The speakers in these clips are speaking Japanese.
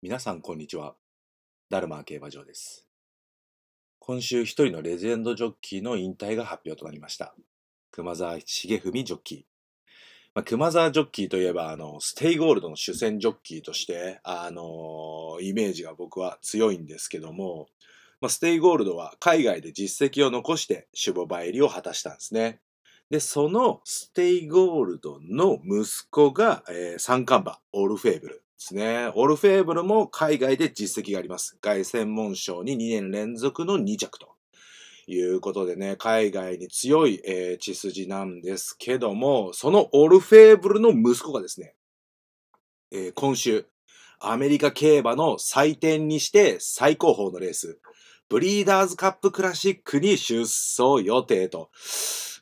皆さんこんにちは。ダルマー競馬場です。今週一人のレジェンドジョッキーの引退が発表となりました。熊沢重文ジョッキー。まあ、熊沢ジョッキーといえば、あの、ステイゴールドの主戦ジョッキーとして、あのイメージが僕は強いんですけども、まあ、ステイゴールドは海外で実績を残して種牡馬入りを果たしたんですね。で、そのステイゴールドの息子が、えー三冠馬、オルフェーブルですね。オルフェーブルも海外で実績があります。凱旋門賞に2年連続の2着ということでね、海外に強い、えー血筋なんですけども、そのオルフェーブルの息子がですね、えー今週、アメリカ競馬の祭典にして最高峰のレース、ブリーダーズカップクラシックに出走予定と。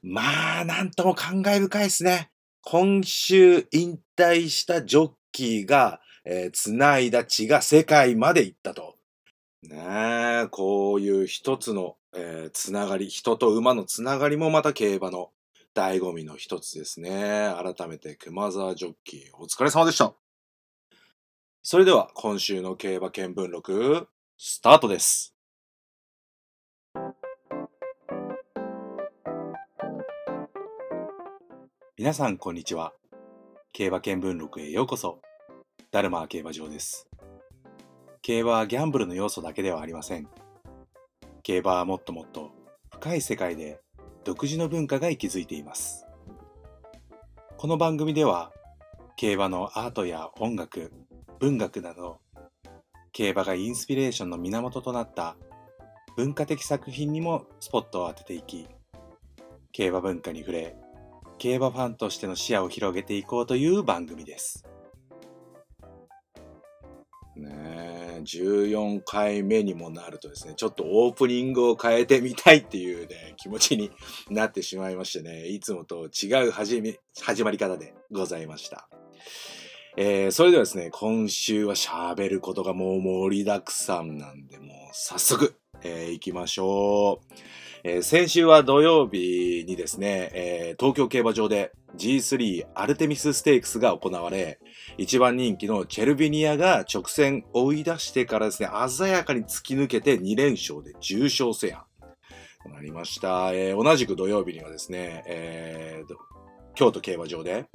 まあ、なんとも感慨深いですね。今週引退したジョッキーが、えー繋いだ血が世界まで行ったと。ねえ、こういう一つの、えーつながり、人と馬のつながりもまた競馬の醍醐味の一つですね。改めて熊沢ジョッキー、お疲れ様でした。それでは今週の競馬見聞録、スタートです。皆さんこんにちは。競馬見聞録へようこそ。ダルマー競馬場です。競馬はギャンブルの要素だけではありません。競馬はもっともっと深い世界で独自の文化が息づいています。この番組では競馬のアートや音楽、文学など競馬がインスピレーションの源となった文化的作品にもスポットを当てていき競馬文化に触れ競馬ファンとしての視野を広げていこうという番組です。ねえ、14回目にもなるとですね、ちょっとオープニングを変えてみたいっていうね、気持ちになってしまいましてね、いつもと違う始め、始まり方でございました。えー、それではですね、今週は喋ることがもう盛りだくさんなんで、もう早速、えー行きましょう。えー先週は土曜日にですね、えー東京競馬場で G3 アルテミスステークスが行われ、一番人気のチェルビニアが直線追い出してからですね、鮮やかに突き抜けて2連勝で重賞制覇となりました。えー同じく土曜日にはですね、えー京都競馬場で、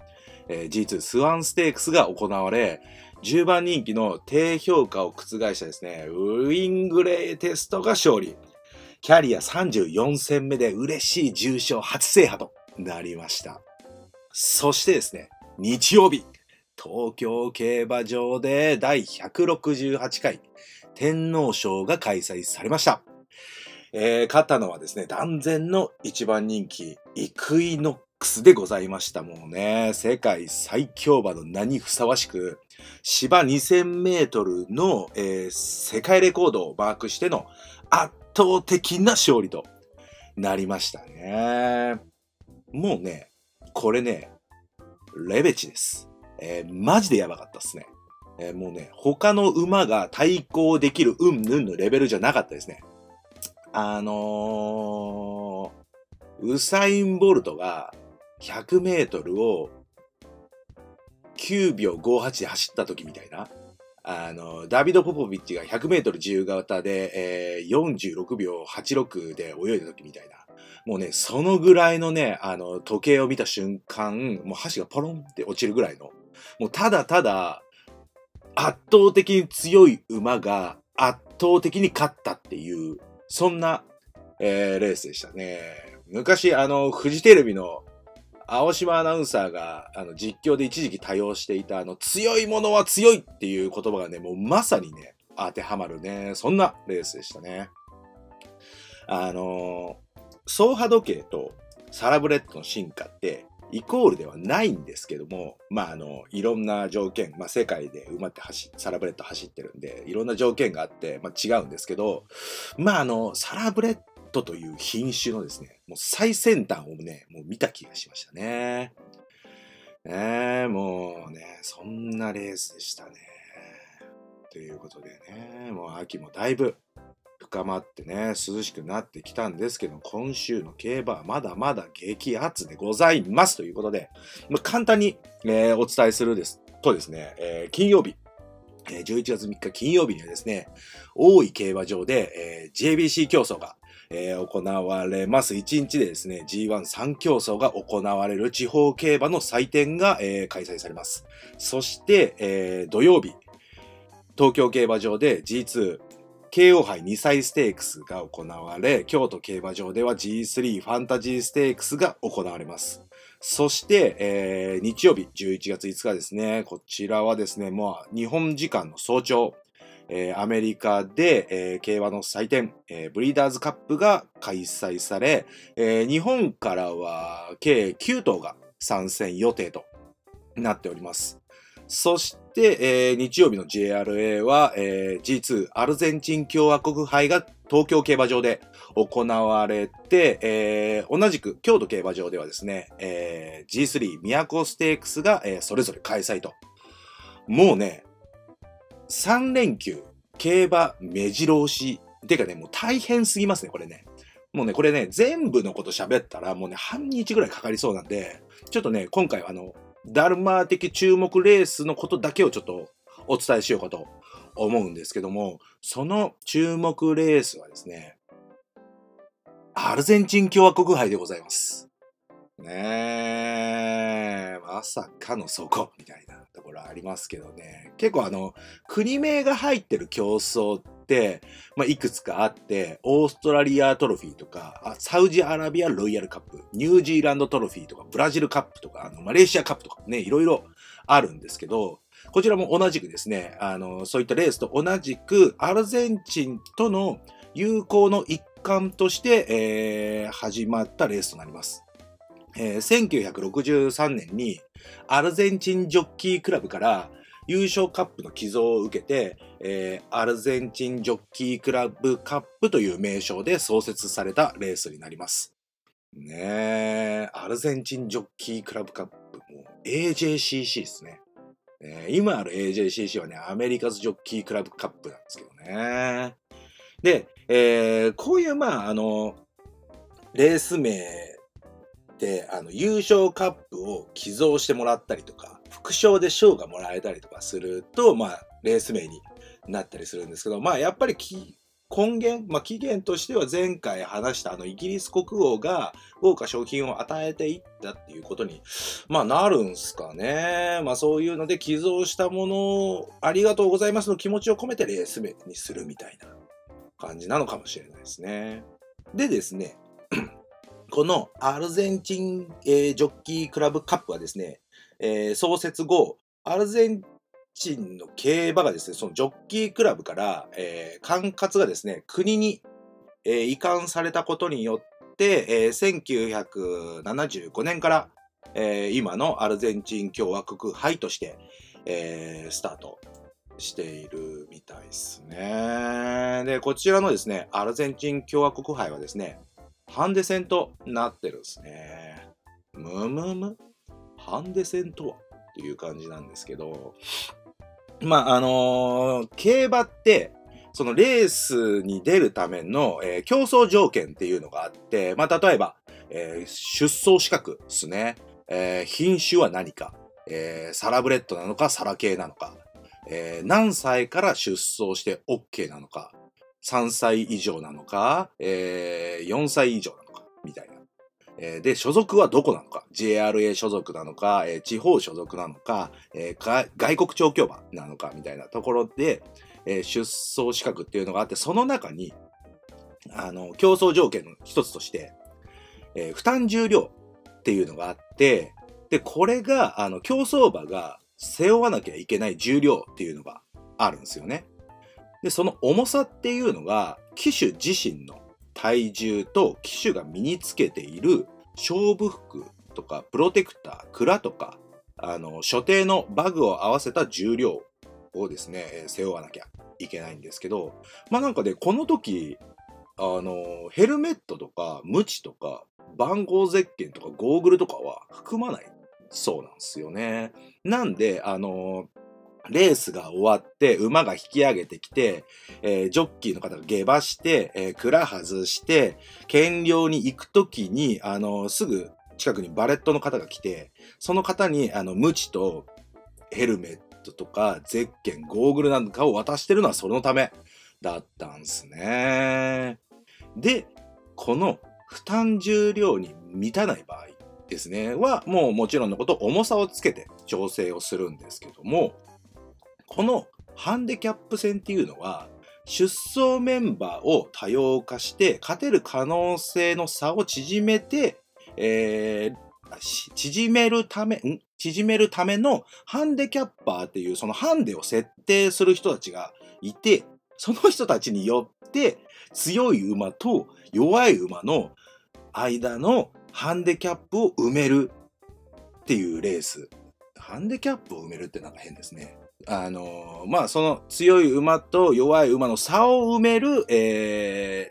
えー G2 スワンステークスが行われ、10番人気の低評価を覆したですね、ウィングレイテストが勝利。キャリア34戦目で嬉しい重賞初制覇となりました。そしてですね、日曜日、東京競馬場で第168回天皇賞が開催されました。えー勝ったのはですね、断然の一番人気、イクイノックスでございました。もうね、世界最強馬の名にふさわしく、芝2000メートルの、えー世界レコードをマークしての圧倒的な勝利となりましたね。もうね、これね、レベチです。えーマジでやばかったっすね。えーもうね、他の馬が対抗できるうんぬんのレベルじゃなかったですね。あのー、ウサイン・ボルトが100メートルを9秒58で走った時みたいな。あの、ダビド・ポポビッチが100メートル自由形で、えー46秒86で泳いだ時みたいな。もうね、そのぐらいのね、あの、時計を見た瞬間、もう箸がポロンって落ちるぐらいの、もうただただ、圧倒的に強い馬が圧倒的に勝ったっていう、そんな、えーレースでしたね。昔、あの、フジテレビの青島アナウンサーが、あの、実況で一時期多用していた、あの、強いものは強いっていう言葉がね、もうまさにね、当てはまるね、そんなレースでしたね。あの走破時計とサラブレッドの進化って、イコールではないんですけども、まあ、あの、いろんな条件、まあ、世界で馬って走、サラブレッド走ってるんで、いろんな条件があって、まあ、違うんですけど、まあ、あの、サラブレッドという品種のですね、もう最先端をね、もう見た気がしましたね。ねえ、もうね、そんなレースでしたね。ということでね、もう秋もだいぶ深まってね、涼しくなってきたんですけど、今週の競馬はまだまだ激アツでございますということで、まあ簡単に、えーお伝えするですとですね、えー金曜日、えー11月3日金曜日にはですね、大井競馬場で、えー JBC 競争が、えー行われます。1日でですね、G13 競争が行われる地方競馬の祭典が、えー開催されます。そして、えー土曜日、東京競馬場で G2 京王杯2歳ステークスが行われ、京都競馬場では G3 ファンタジーステークスが行われます。そして、えー日曜日、11月5日ですね。こちらはですね、もう日本時間の早朝、えーアメリカで、えー競馬の祭典、えーブリーダーズカップが開催され、え日本からは計9頭が参戦予定となっております。そして、えー日曜日の JRA は、えー G2 アルゼンチン共和国杯が東京競馬場で行われて、えー同じく京都競馬場ではですね、えー G3 都ステークスが、えーそれぞれ開催と。もうね、3連休、競馬目白押し。てかね、もう大変すぎますね、これね。もうね、これね、全部のこと喋ったらもうね、半日ぐらいかかりそうなんで、ちょっとね、今回はあの、ダルマー的注目レースのことだけをちょっとお伝えしようかと思うんですけども、その注目レースはですね、アルゼンチン共和国杯でございます。ねえ、まさかのそこ、みたいなところありますけどね。結構あの、国名が入ってる競争って、まあ、いくつかあって、オーストラリアトロフィーとか、サウジアラビアロイヤルカップ、ニュージーランドトロフィーとか、ブラジルカップとか、あのマレーシアカップとかね、いろいろあるんですけど、こちらも同じくですね、あの、そういったレースと同じく、アルゼンチンとの友好の一環として、えー始まったレースとなります。えー1963年にアルゼンチンジョッキークラブから優勝カップの寄贈を受けて、えーアルゼンチンジョッキークラブカップという名称で創設されたレースになります。ねえ、アルゼンチンジョッキークラブカップ、もう AJCC ですね。えー今ある AJCC はね、アメリカズジョッキークラブカップなんですけどね。で、えーこういう、まあ、あの、レース名で、あの、優勝カップを寄贈してもらったりとか、副賞で賞がもらえたりとかすると、まあ、レース名になったりするんですけど、まあ、やっぱり根源、まあ、起源としては前回話したあのイギリス国王が豪華賞品を与えていったっていうことに、まあ、なるんすかね。まあ、そういうので寄贈したものをありがとうございますの気持ちを込めてレース名にするみたいな感じなのかもしれないですね。でですね、このアルゼンチン、えージョッキークラブカップはですね、えー創設後、アルゼンチンの競馬がですね、そのジョッキークラブから、えー管轄がですね、国に、えー移管されたことによって、えー1975年から、えー今のアルゼンチン共和国杯として、えースタートしているみたいですね。で、こちらのですね、アルゼンチン共和国杯はですね、ハンデ戦となってるんですね。むむむハンデ戦とはっていう感じなんですけど、まあ、あのー競馬って、そのレースに出るための、えー競争条件っていうのがあって、まあ、例えば、えー出走資格ですね。え品種は何か、えサラブレッドなのか、サラ系なのか、え何歳から出走して OK なのか、3歳以上なのか、えー4歳以上なのか、みたいな。えーで、所属はどこなのか、JRA 所属なのか、えー地方所属なのか、えー外国調教馬なのか、みたいなところで、え出走資格っていうのがあって、その中に、あの、競争条件の一つとして、え負担重量っていうのがあって、で、これが、あの、競走馬が背負わなきゃいけない重量っていうのがあるんですよね。で、その重さっていうのが、騎手自身の体重と騎手が身につけている勝負服とかプロテクター、蔵とか、あの、所定のバグを合わせた重量をですね、背負わなきゃいけないんですけど、まあなんかね、この時、あの、ヘルメットとか、ムチとか、番号ゼッケンとかゴーグルとかは含まないそうなんですよね。なんで、あの、レースが終わって、馬が引き上げてきて、えージョッキーの方が下馬して、えー蔵外して、検量に行くときに、あの、すぐ近くにバレットの方が来て、その方に、あの、ムチとヘルメットとかゼッケン、ゴーグルなんかを渡してるのはそのためだったんですね。で、この負担重量に満たない場合ですね、はもうもちろんのこと重さをつけて調整をするんですけども、このハンデキャップ戦っていうのは、出走メンバーを多様化して勝てる可能性の差を縮めて、えー、縮めるため、ん？縮めるためのハンデキャッパーっていうそのハンデを設定する人たちがいて、その人たちによって強い馬と弱い馬の間のハンデキャップを埋めるっていうレース。ハンデキャップを埋めるってなんか変ですね。あのまあその強い馬と弱い馬の差を埋める、え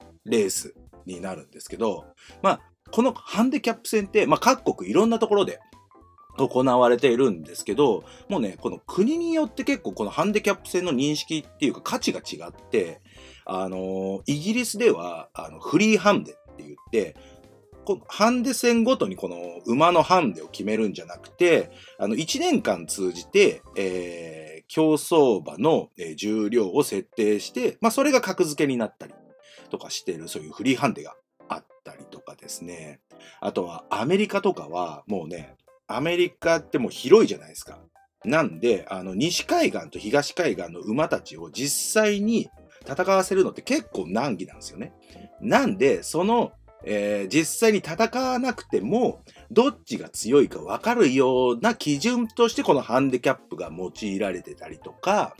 ー、レースになるんですけど、まあこのハンデキャップ戦って、まあ各国いろんなところで行われているんですけど、もうね、この国によって結構このハンデキャップ戦の認識っていうか価値が違って、あのイギリスではあのフリーハンデって言って、ハンデ戦ごとにこの馬のハンデを決めるんじゃなくて、あの、1年間通じて、えー、競走馬の、重量を設定して、まあ、それが格付けになったりとかしてる、そういうフリーハンデがあったりとかですね。あとは、アメリカとかは、もうね、アメリカってもう広いじゃないですか。なんで、あの、西海岸と東海岸の馬たちを実際に戦わせるのって結構難儀なんですよね。なんで、そのえー、実際に戦わなくても、どっちが強いか分かるような基準としてこのハンデキャップが用いられてたりとか、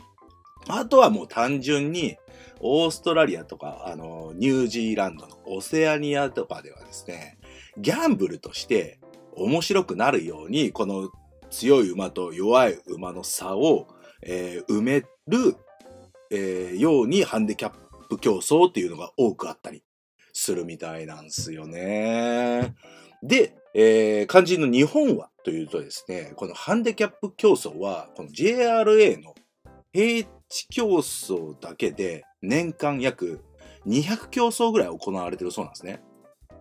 あとはもう単純に、オーストラリアとか、あの、ニュージーランドのオセアニアとかではですね、ギャンブルとして面白くなるように、この強い馬と弱い馬の差を、えー、埋める、えー、ようにハンデキャップ競争っていうのが多くあったりするみたいなんですよね。で、えー、肝心の日本はというとですね、このハンデキャップ競争は、この JRA の平地競争だけで年間約200競争ぐらい行われてるそうなんですね。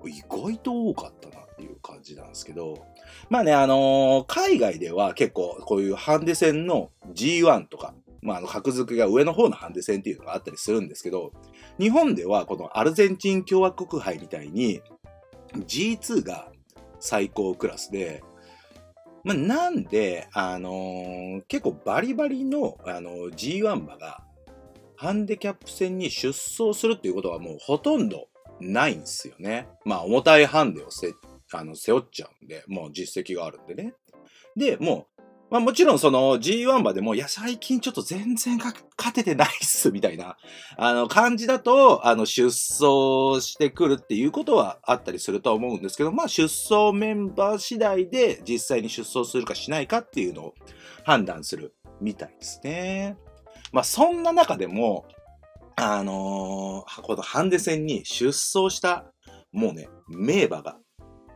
意外と多かったなっていう感じなんですけど、まあね、あのー、海外では結構こういうハンデ戦の G1 とか、まあ、あの、格付けが上の方のハンデ戦っていうのがあったりするんですけど、日本ではこのアルゼンチン共和国杯みたいに G2 が最高クラスで、まあ、なんで、あのー、結構バリバリの、あのー、G1 馬がハンデキャップ戦に出走するっていうことはもうほとんどないんですよね。まあ重たいハンデをせあの背負っちゃうんで、もう実績があるんでね。で、もうまあもちろんその G1 馬でも、いや最近ちょっと全然勝ててないっす、みたいな、あの感じだと、あの出走してくるっていうことはあったりするとは思うんですけど、まあ出走メンバー次第で実際に出走するかしないかっていうのを判断するみたいですね。まあそんな中でも、あのー、このハンデ戦に出走した、もうね、名馬が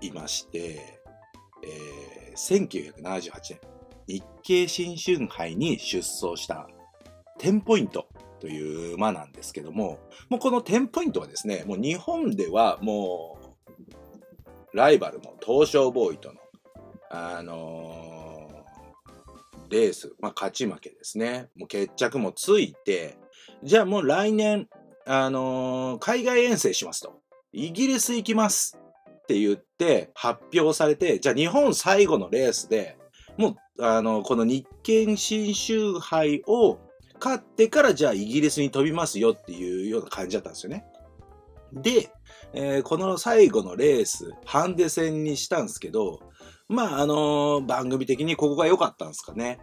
いまして、えー、1978年、日経新春杯に出走した10ポイントという馬なんですけども、もうこの10ポイントはですね、もう日本ではもう、ライバルの東証ボーイとの、あのー、レース、まあ、勝ち負けですね。もう決着もついて、じゃあもう来年、あのー、海外遠征しますと。イギリス行きますって言って発表されて、じゃあ日本最後のレースでもう、あの、この日経新州杯を勝ってからじゃあイギリスに飛びますよっていうような感じだったんですよね。で、えー、この最後のレース、ハンデ戦にしたんですけど、まあ、あのー、番組的にここが良かったんですかね。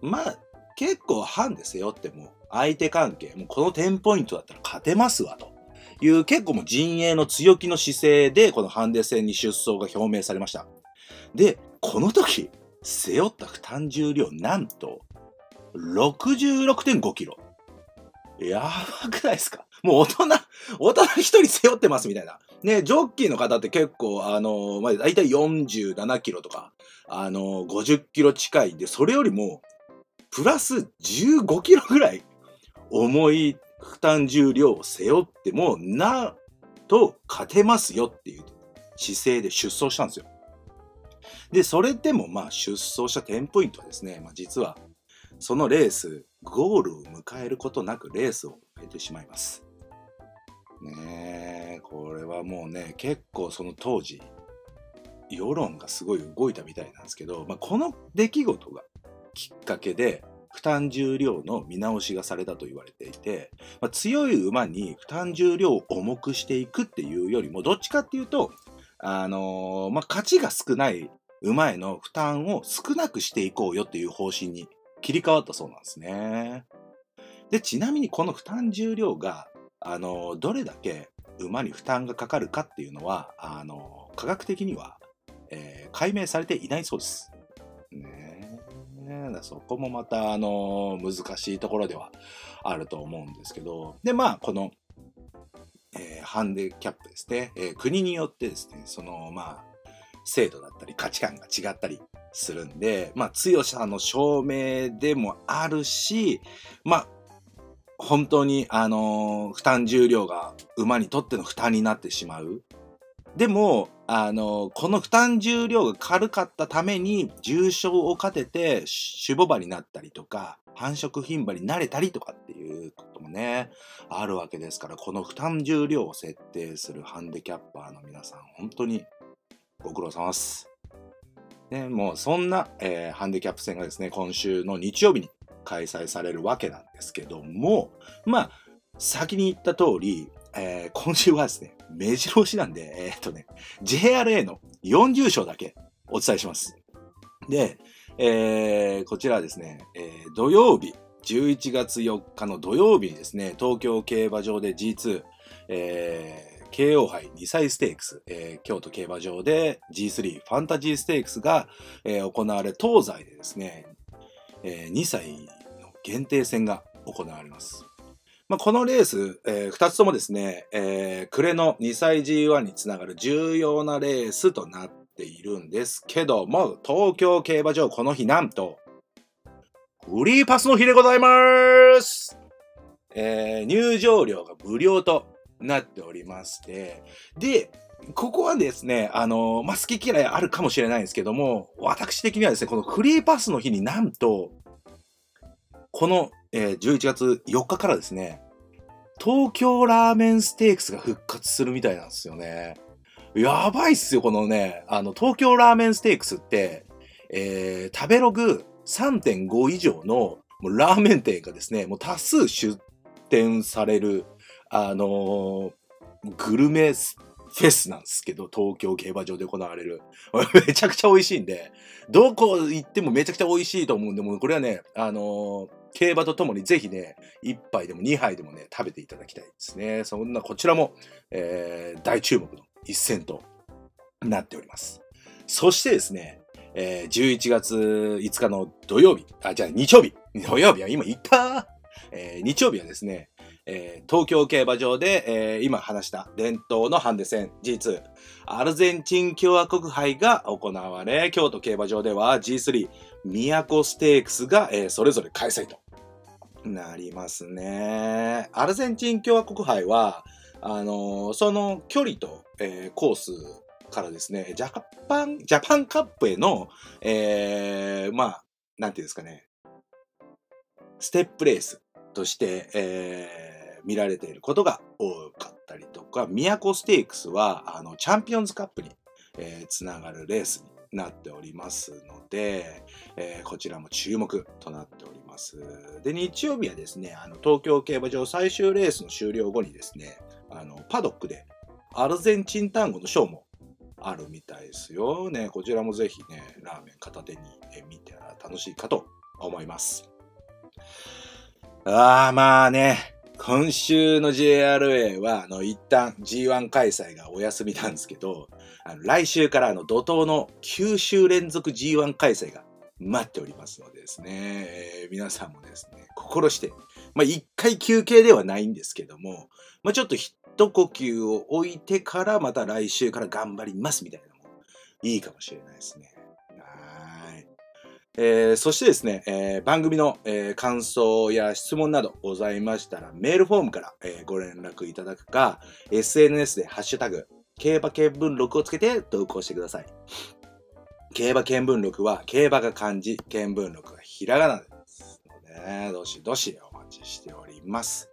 まあ、結構ハンデ背負っても、相手関係、もうこの10ポイントだったら勝てますわ、という結構もう陣営の強気の姿勢で、このハンデ戦に出走が表明されました。で、この時、背負った負担重量、なんと、66.5キロ。やばくないですか？もう大人、大人一人背負ってますみたいな。ね、ジョッキーの方って結構、あの、まあ、大体47キロとか、あの、50キロ近いんで、それよりも、プラス15キロぐらい重い負担重量を背負っても、なんと勝てますよっていう姿勢で出走したんですよ。で、それでもまあ出走したテンポイントはですね、まあ、実はそのレース、ゴールを迎えることなくレースを終えてしまいます。ねえ、これはもうね、結構その当時、世論がすごい動いたみたいなんですけど、まあ、この出来事がきっかけで、負担重量の見直しがされたと言われていて、まあ、強い馬に負担重量を重くしていくっていうよりも、どっちかっていうと、あのー、まあ、勝ちが少ない馬への負担を少なくしていこうよっていう方針に切り替わったそうなんですね。で、ちなみにこの負担重量が、あの、どれだけ馬に負担がかかるかっていうのは、あの、科学的には、え解明されていないそうです。ねそこもまた、あのー、難しいところではあると思うんですけど、で、まあ、この、えー、ハンデキャップですね、えー、国によってですね、その、まあ、制度だったり価値観が違ったりするんで、まあ、強さの証明でもあるし、まあ、本当に、あのー、負担重量が馬にとっての負担になってしまう。でも、あの、この負担重量が軽かったために、重症をかけて、種母馬になったりとか、繁殖牝馬になれたりとかっていうこともね、あるわけですから、この負担重量を設定するハンデキャッパーの皆さん、本当にご苦労様です。ね、もうそんな、えー、ハンディキャップ戦がですね、今週の日曜日に開催されるわけなんですけども、まあ、先に言った通り、えー、今週はですね、目白押しなんで、えー、っとね、JRA の40勝だけお伝えします。で、えー、こちらですね、えー、土曜日、11月4日の土曜日にですね、東京競馬場で G2、えー、KO 杯2歳ステークス、えー、京都競馬場で G3 ファンタジーステークスが、えー、行われ、東西でですね、えー、2歳の限定戦が行われます。まあ、このレース、えー、2つともですね、えー、暮れの2歳 G1 につながる重要なレースとなっているんですけども、東京競馬場この日なんと、フリーパスの日でございますえー、入場料が無料となっておりまして、で、ここはですね、あの、まあ、好き嫌いあるかもしれないんですけども、私的にはですね、このフリーパスの日になんと、このえー、11月4日からですね、東京ラーメンステークスが復活するみたいなんですよね。やばいっすよ、このね、あの、東京ラーメンステークスって、えー、食べログ3.5以上のもうラーメン店がですね、もう多数出店される、あのー、グルメフェスなんですけど、東京競馬場で行われる。めちゃくちゃ美味しいんで、どこ行ってもめちゃくちゃ美味しいと思うんで、もうこれはね、あのー、競馬とともにぜひね、1杯でも2杯でもね、食べていただきたいですね。そんなこちらも、えー、大注目の一戦となっております。そしてですね、えー、11月5日の土曜日、あ、じゃあ日曜日、土曜日は今言った？えー、日曜日はですね、えー、東京競馬場で、えー、今話した伝統のハンデ戦 G2 アルゼンチン共和国杯が行われ、京都競馬場では G3 都ステークスが、えー、それぞれ開催と。なりますね。アルゼンチン共和国杯は、あのー、その距離と、えー、コースからですね、ジャパン、ジャパンカップへの、えー、まあ、なんていうんですかね、ステップレース。として、えー、見られていることが多かったりとか、都ステークスはあのチャンピオンズカップに、えー、つながるレースになっておりますので、えー、こちらも注目となっております。で、日曜日はですね、あの東京競馬場最終レースの終了後にですね、あのパドックでアルゼンチン単語のショーもあるみたいですよ。ね、こちらもぜひね、ラーメン片手に見たら楽しいかと思います。ああ、まあね、今週の JRA は、あの、一旦 G1 開催がお休みなんですけど、あの来週からあの、怒涛の9週連続 G1 開催が待っておりますのでですね、えー、皆さんもですね、心して、まあ、一回休憩ではないんですけども、まあ、ちょっと一呼吸を置いてからまた来週から頑張りますみたいなのもいいかもしれないですね。えー、そしてですね、えー、番組の、えー、感想や質問などございましたら、メールフォームから、えご連絡いただくか、SNS でハッシュタグ、競馬見聞録をつけて投稿してください。競馬見聞録は、競馬が漢字、見聞録がひらがなです、ね、どしどしお待ちしております。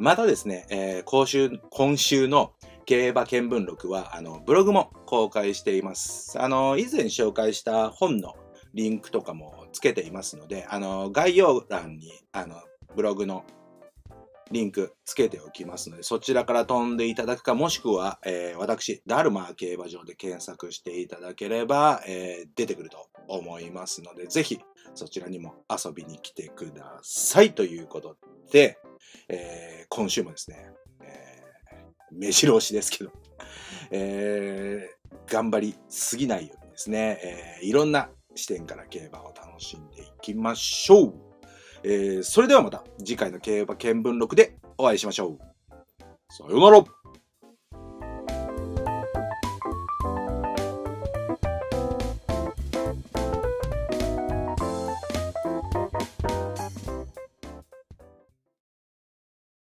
またですね、えー、今週、今週の競馬見聞録は、あの、ブログも公開しています。あの、以前紹介した本のリンクとかもつけていますので、あの、概要欄に、あの、ブログのリンクつけておきますので、そちらから飛んでいただくか、もしくは、えー、私、ダルマ競馬場で検索していただければ、えー、出てくると思いますので、ぜひそちらにも遊びに来てください。ということで、えー、今週もですね、え、目白押しですけど、えー、頑張りすぎないようにですね、え、いろんな視点から競馬を楽しんでいきましょう。えー、それではまた次回の競馬見聞録でお会いしましょう。さようなら